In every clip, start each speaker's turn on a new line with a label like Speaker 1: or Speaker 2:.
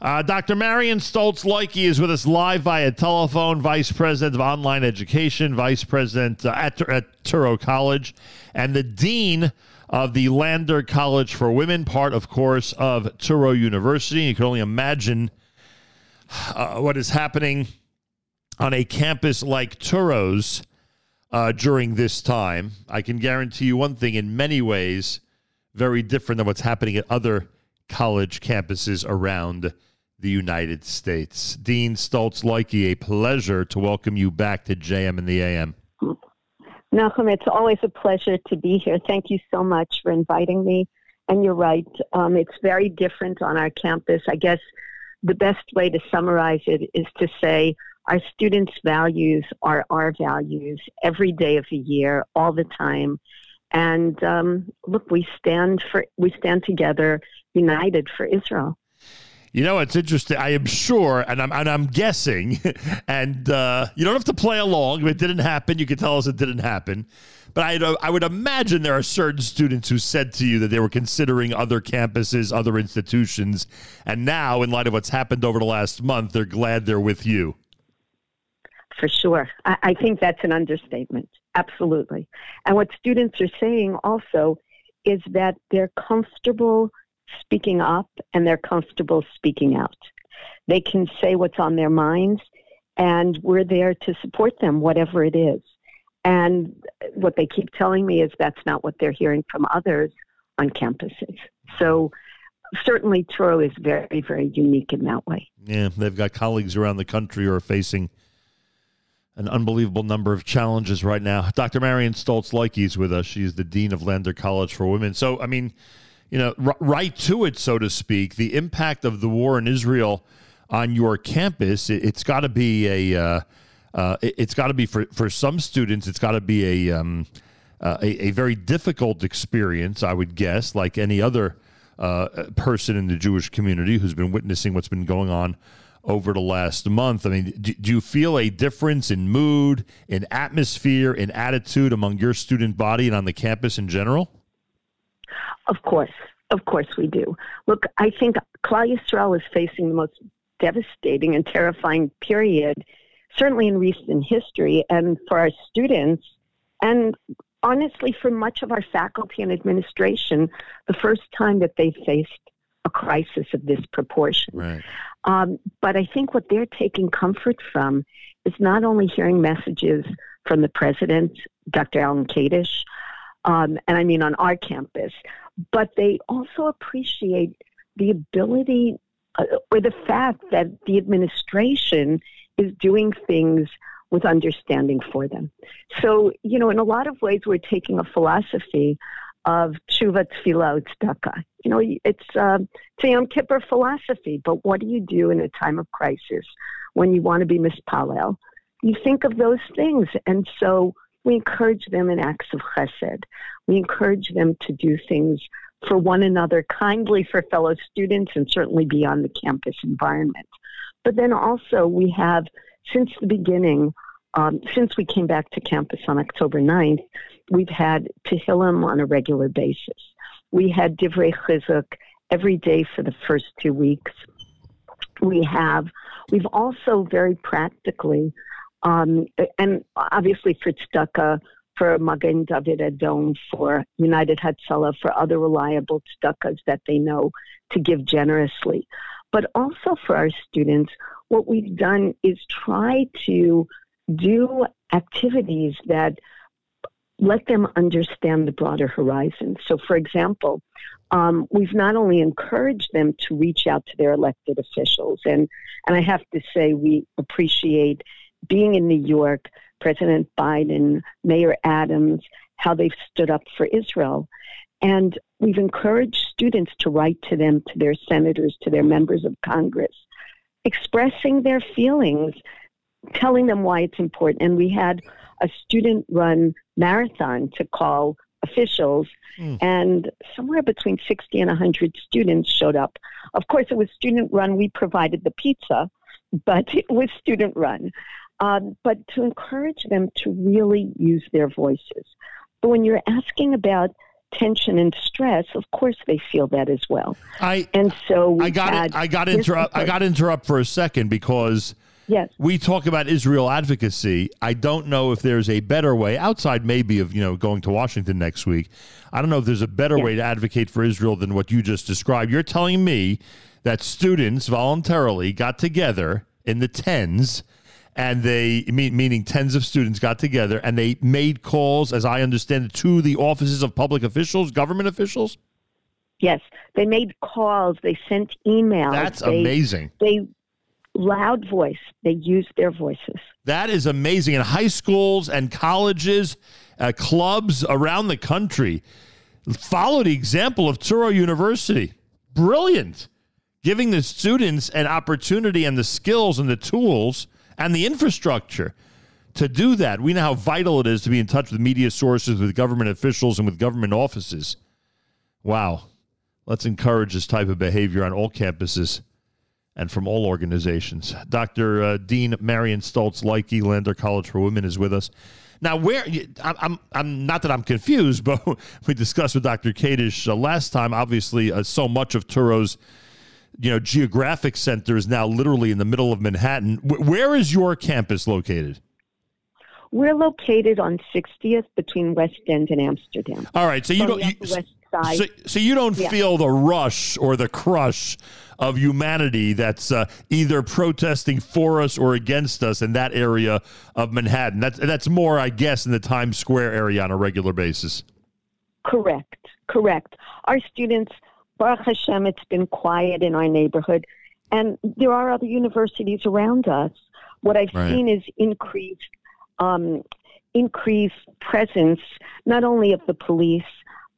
Speaker 1: Uh, Dr. Marian Stoltz Loike is with us live via telephone, Vice President of Online Education, Vice President uh, at, at Touro College, and the Dean of the Lander College for Women, part, of course, of Touro University. You can only imagine uh, what is happening on a campus like Touro's uh, during this time. I can guarantee you one thing in many ways, very different than what's happening at other college campuses around the United States. Dean Stoltz Loike, a pleasure to welcome you back to JM in the AM.
Speaker 2: Nachum, it's always a pleasure to be here. Thank you so much for inviting me. And you're right, um, it's very different on our campus. I guess the best way to summarize it is to say our students' values are our values every day of the year, all the time. And um, look, we stand for we stand together, united for Israel.
Speaker 1: You know, it's interesting. I am sure, and I'm and I'm guessing, and uh, you don't have to play along. If it didn't happen, you can tell us it didn't happen. But I, I would imagine there are certain students who said to you that they were considering other campuses, other institutions, and now, in light of what's happened over the last month, they're glad they're with you.
Speaker 2: For sure, I, I think that's an understatement. Absolutely, and what students are saying also is that they're comfortable speaking up and they're comfortable speaking out. They can say what's on their minds, and we're there to support them, whatever it is. And what they keep telling me is that's not what they're hearing from others on campuses. So certainly Touro is very, very unique in that way.
Speaker 1: Yeah, they've got colleagues around the country who are facing an unbelievable number of challenges right now. Dr. Marian Stoltz Loike is with us. She's the Dean of Lander College for Women. So, I mean, you know, r- right to it, so to speak, the impact of the war in Israel on your campus, it, has got to be a, uh, uh, it, has got to be for, for some students, it's got to be a, um, uh, a, a, very difficult experience, I would guess, like any other uh, person in the Jewish community who's been witnessing what's been going on over the last month. I mean, do, do you feel a difference in mood, in atmosphere, in attitude among your student body and on the campus in general?
Speaker 2: Of course. Of course we do. Look, I think Yisrael is facing the most devastating and terrifying period, certainly in recent history, and for our students, and honestly, for much of our faculty and administration, the first time that they faced a crisis of this proportion.
Speaker 1: Right.
Speaker 2: Um, but I think what they're taking comfort from is not only hearing messages from the president, Dr. Alan Kadish, um, and I mean on our campus, but they also appreciate the ability uh, or the fact that the administration is doing things with understanding for them. So, you know, in a lot of ways, we're taking a philosophy of tshuva, tefillah, tzedakah. You know, it's, uh, it's Kippur philosophy, but what do you do in a time of crisis when you want to be mispalel? You think of those things. And so we encourage them in acts of chesed. We encourage them to do things for one another kindly for fellow students and certainly beyond the campus environment. But then also, we have, since the beginning, um, since we came back to campus on October 9th, we've had Tehillim on a regular basis. We had Divrei Chizuk every day for the first two weeks. We have, we've also very practically um, and obviously for tzedakah, for Magen David Adom, for United Hatzalah, for other reliable tzedakahs that they know to give generously. But also for our students, what we've done is try to do activities that let them understand the broader horizon. So, for example, um, we've not only encouraged them to reach out to their elected officials, and, and I have to say we appreciate being in New York, President Biden, Mayor Adams, how they've stood up for Israel. And we've encouraged students to write to them, to their senators, to their members of Congress, expressing their feelings, telling them why it's important. And we had a student run marathon to call officials, mm. and somewhere between 60 and 100 students showed up. Of course, it was student run. We provided the pizza, but it was student run um, but to encourage them to really use their voices. But when you're asking about tension and stress, of course they feel that as well.
Speaker 1: I
Speaker 2: and so
Speaker 1: I got I got interrupt I got interrupt for a second because
Speaker 2: yes.
Speaker 1: we talk about Israel advocacy. I don't know if there's a better way outside maybe of you know going to Washington next week. I don't know if there's a better
Speaker 2: yes.
Speaker 1: way to advocate for Israel than what you just described. You're telling me that students voluntarily got together in the tens and they meaning tens of students got together and they made calls as i understand it to the offices of public officials government officials
Speaker 2: yes they made calls they sent emails
Speaker 1: that's
Speaker 2: they,
Speaker 1: amazing
Speaker 2: they loud voice they use their voices
Speaker 1: that is amazing in high schools and colleges uh, clubs around the country follow the example of Touro University brilliant giving the students an opportunity and the skills and the tools and the infrastructure to do that. We know how vital it is to be in touch with media sources, with government officials, and with government offices. Wow. Let's encourage this type of behavior on all campuses and from all organizations. Dr. Uh, Dean Marian Stoltz Loike, Lander College for Women, is with us. Now, where I'm, I'm not that I'm confused, but we discussed with Dr. Kadish uh, last time. Obviously, uh, so much of Touro's you know geographic center is now literally in the middle of Manhattan. W- where is your campus located?
Speaker 2: We're located on 60th between West End and Amsterdam.
Speaker 1: All right, so you don't. You,
Speaker 2: west side.
Speaker 1: So, so you don't
Speaker 2: yeah.
Speaker 1: feel the rush or the crush of humanity that's uh, either protesting for us or against us in that area of Manhattan. That's that's more, I guess, in the Times Square area on a regular basis.
Speaker 2: Correct. Correct. Our students Baruch Hashem, it's been quiet in our neighborhood. And there are other universities around us. What I've
Speaker 1: right.
Speaker 2: seen is increased, um, increased presence, not only of the police,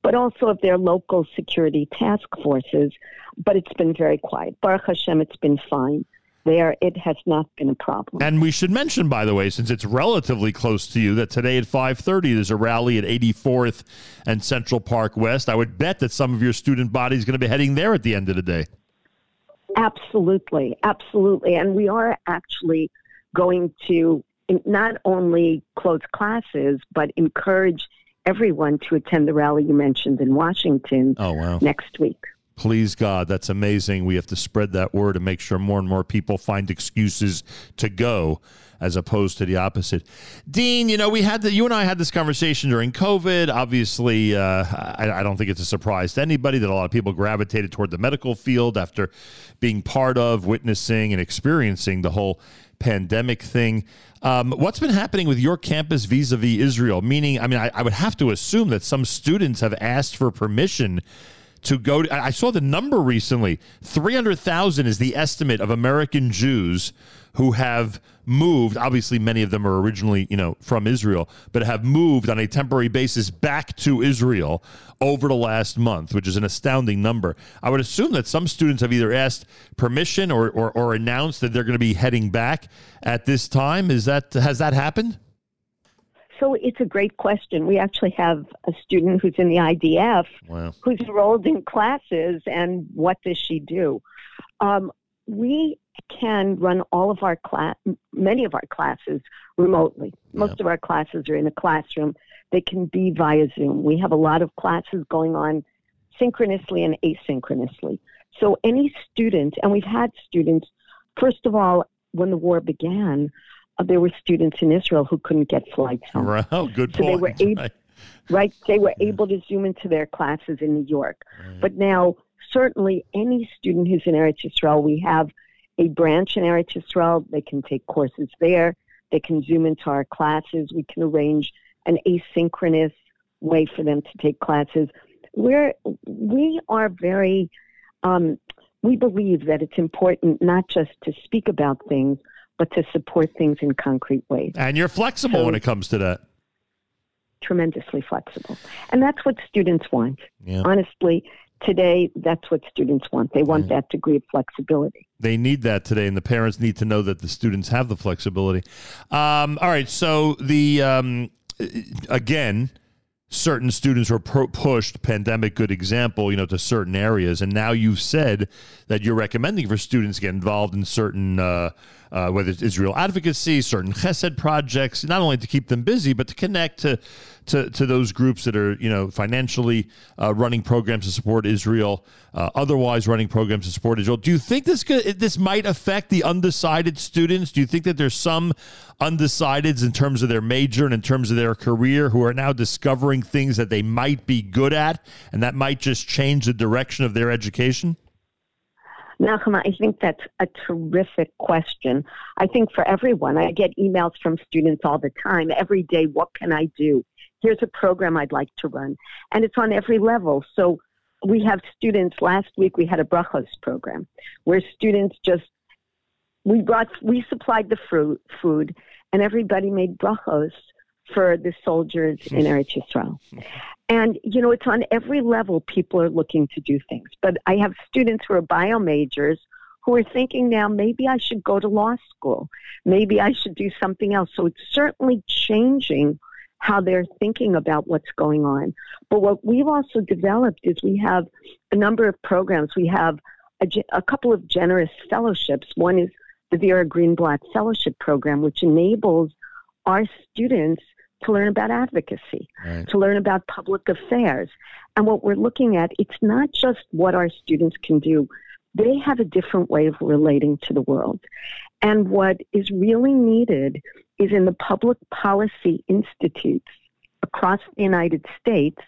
Speaker 2: but also of their local security task forces. But it's been very quiet. Baruch Hashem, it's been fine there, it has not been a problem.
Speaker 1: And we should mention, by the way, since it's relatively close to you, that today at 5.30 there's a rally at 84th and Central Park West. I would bet that some of your student body is going to be heading there at the end of the day.
Speaker 2: Absolutely, absolutely. And we are actually going to not only close classes, but encourage everyone to attend the rally you mentioned in Washington
Speaker 1: oh, wow.
Speaker 2: next week.
Speaker 1: Please God, that's amazing. We have to spread that word and make sure more and more people find excuses to go as opposed to the opposite. Dean, you know, we had the, you and I had this conversation during COVID. Obviously, uh, I, I, don't think it's a surprise to anybody that a lot of people gravitated toward the medical field after being part of, witnessing, and experiencing the whole pandemic thing. Um, what's been happening with your campus vis a vis Israel? Meaning, I mean, I, I would have to assume that some students have asked for permission to go to, I saw the number recently 300,000 is the estimate of American Jews who have moved obviously many of them are originally you know from Israel but have moved on a temporary basis back to Israel over the last month which is an astounding number I would assume that some students have either asked permission or or, or announced that they're going to be heading back at this time is that has that happened
Speaker 2: so it's a great question. We actually have a student who's in the IDF
Speaker 1: wow.
Speaker 2: who's enrolled in classes, and what does she do? Um, we can run all of our class, many of our classes remotely. Most of our classes are in a classroom. They can be via Zoom. We have a lot of classes going on synchronously and asynchronously. So any student, and we've had students, first of all, when the war began, uh, there were students in Israel who couldn't get flights home.
Speaker 1: Right. Oh, good
Speaker 2: so
Speaker 1: point.
Speaker 2: they were able,
Speaker 1: right.
Speaker 2: right. They were able to zoom into their classes in New York.
Speaker 1: Right.
Speaker 2: But now, certainly, any student who's in Eretz Yisrael, we have a branch in Eretz Yisrael. They can take courses there. They can zoom into our classes. We can arrange an asynchronous way for them to take classes. We're we are very. Um, we believe that it's important not just to speak about things, but to support things in concrete ways.
Speaker 1: And you're flexible
Speaker 2: So-
Speaker 1: when it comes to that.
Speaker 2: Tremendously flexible. And that's what students want.
Speaker 1: Yeah.
Speaker 2: Honestly, today, that's what students want. They want that degree of flexibility.
Speaker 1: They need that today, and the parents need to know that the students have the flexibility. Um, all right, so the um, again, certain students were pro- pushed pandemic good example you know to certain areas and now you've said that you're recommending for students to get involved in certain uh, uh, whether it's Israel advocacy, certain chesed projects, not only to keep them busy, but to connect to to, to those groups that are you know financially uh, running programs to support Israel, uh, otherwise running programs to support Israel. Do you think this could, this might affect the undecided students? Do you think that there's some undecideds in terms of their major and in terms of their career who are now discovering things that they might be good at, and that might just change the direction of their education?
Speaker 2: Nachum, I think that's a terrific question. I think for everyone, I get emails from students all the time, every day, what can I do? Here's a program I'd like to run. And it's on every level. So we have students, last week we had a brachos program where students just, we brought, we supplied the fruit, food and everybody made brachos for the soldiers in mm-hmm. Eretz Yisrael. And, you know, it's on every level people are looking to do things. But I have students who are bio majors who are thinking now, maybe I should go to law school. Maybe I should do something else. So it's certainly changing how they're thinking about what's going on. But what we've also developed is we have a number of programs. We have a, a couple of generous fellowships. One is the Vera Greenblatt Fellowship Program, which enables our students to learn about advocacy, right. to learn about public affairs. And what we're looking at, it's not just what our students can do, they have a different way of relating to the world. And what is really needed is in the public policy institutes across the United States,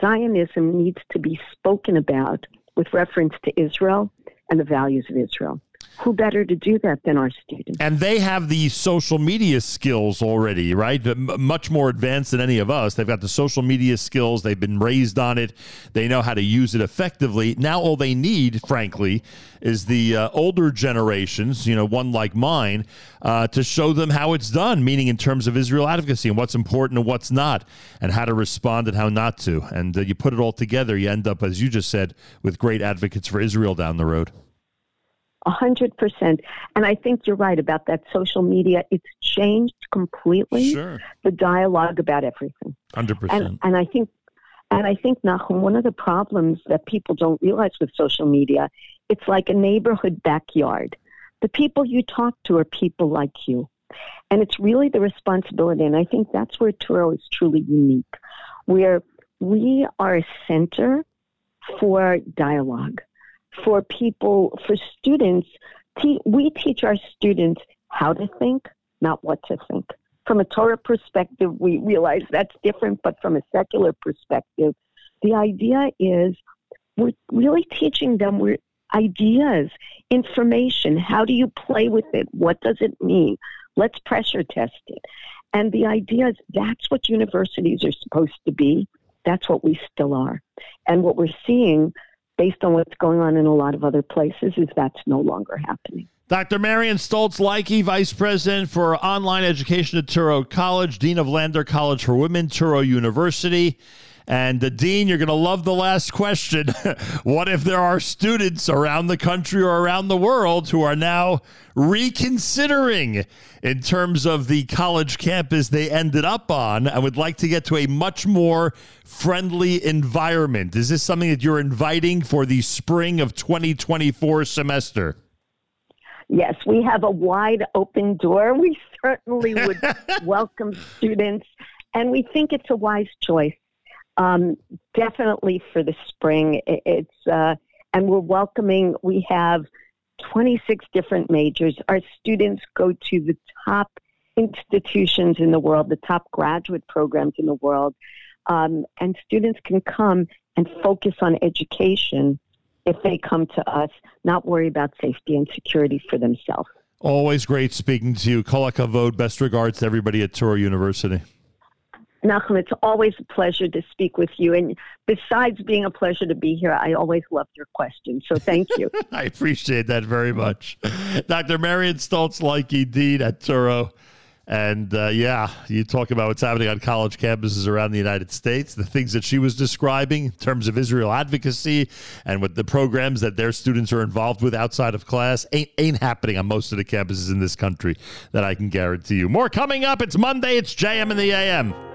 Speaker 2: Zionism needs to be spoken about with reference to Israel and the values of Israel who better to do that than our students?
Speaker 1: And they have the social media skills already, right? much more advanced than any of us. They've got the social media skills. They've been raised on it. They know how to use it effectively. Now, all they need, frankly, is the uh, older generations, you know, one like mine, uh, to show them how it's done, meaning in terms of Israel advocacy and what's important and what's not, and how to respond and how not to. And uh, you put it all together, you end up, as you just said, with great advocates for Israel down the road.
Speaker 2: A hundred percent. And I think you're right about that social media. It's changed completely
Speaker 1: sure.
Speaker 2: the dialogue about everything.
Speaker 1: Hundred
Speaker 2: percent. And I think and I think Nachum, one of the problems that people don't realize with social media, it's like a neighborhood backyard. The people you talk to are people like you. And it's really the responsibility, and I think that's where Touro is truly unique, where we are a center for dialogue for people, for students, we teach our students how to think, not what to think. From a Torah perspective, we realize that's different, but from a secular perspective, the idea is we're really teaching them ideas, information. How do you play with it? What does it mean? Let's pressure test it. And the idea is that's what universities are supposed to be. That's what we still are. And what we're seeing based on what's going on in a lot of other places, is that's no longer happening.
Speaker 1: Dr. Marian Stoltz Loike, Vice President for Online Education at Touro College, Dean of Lander College for Women, Touro University. And the Dean, you're going to love the last question. what if there are students around the country or around the world who are now reconsidering in terms of the college campus they ended up on and would like to get to a much more friendly environment? Is this something that you're inviting for the spring of 2024 semester?
Speaker 2: Yes, we have a wide open door. We certainly would welcome students, and we think it's a wise choice. Um, definitely for the spring. It's uh, and we're welcoming. We have 26 different majors. Our students go to the top institutions in the world, the top graduate programs in the world, um, and students can come and focus on education if they come to us, not worry about safety and security for themselves.
Speaker 1: Always great speaking to you. Kol hakavod. Best regards to everybody at Touro University.
Speaker 2: Nachum, it's always a pleasure to speak with you. And besides being a pleasure to be here, I always love your questions. So thank you.
Speaker 1: I appreciate that very much. Dr. Marian Stoltz Loike, Dean at Touro. And uh, yeah, you talk about what's happening on college campuses around the United States, the things that she was describing in terms of Israel advocacy and what the programs that their students are involved with outside of class ain't, ain't happening on most of the campuses in this country that I can guarantee you. More coming up. It's Monday. It's JM in the AM.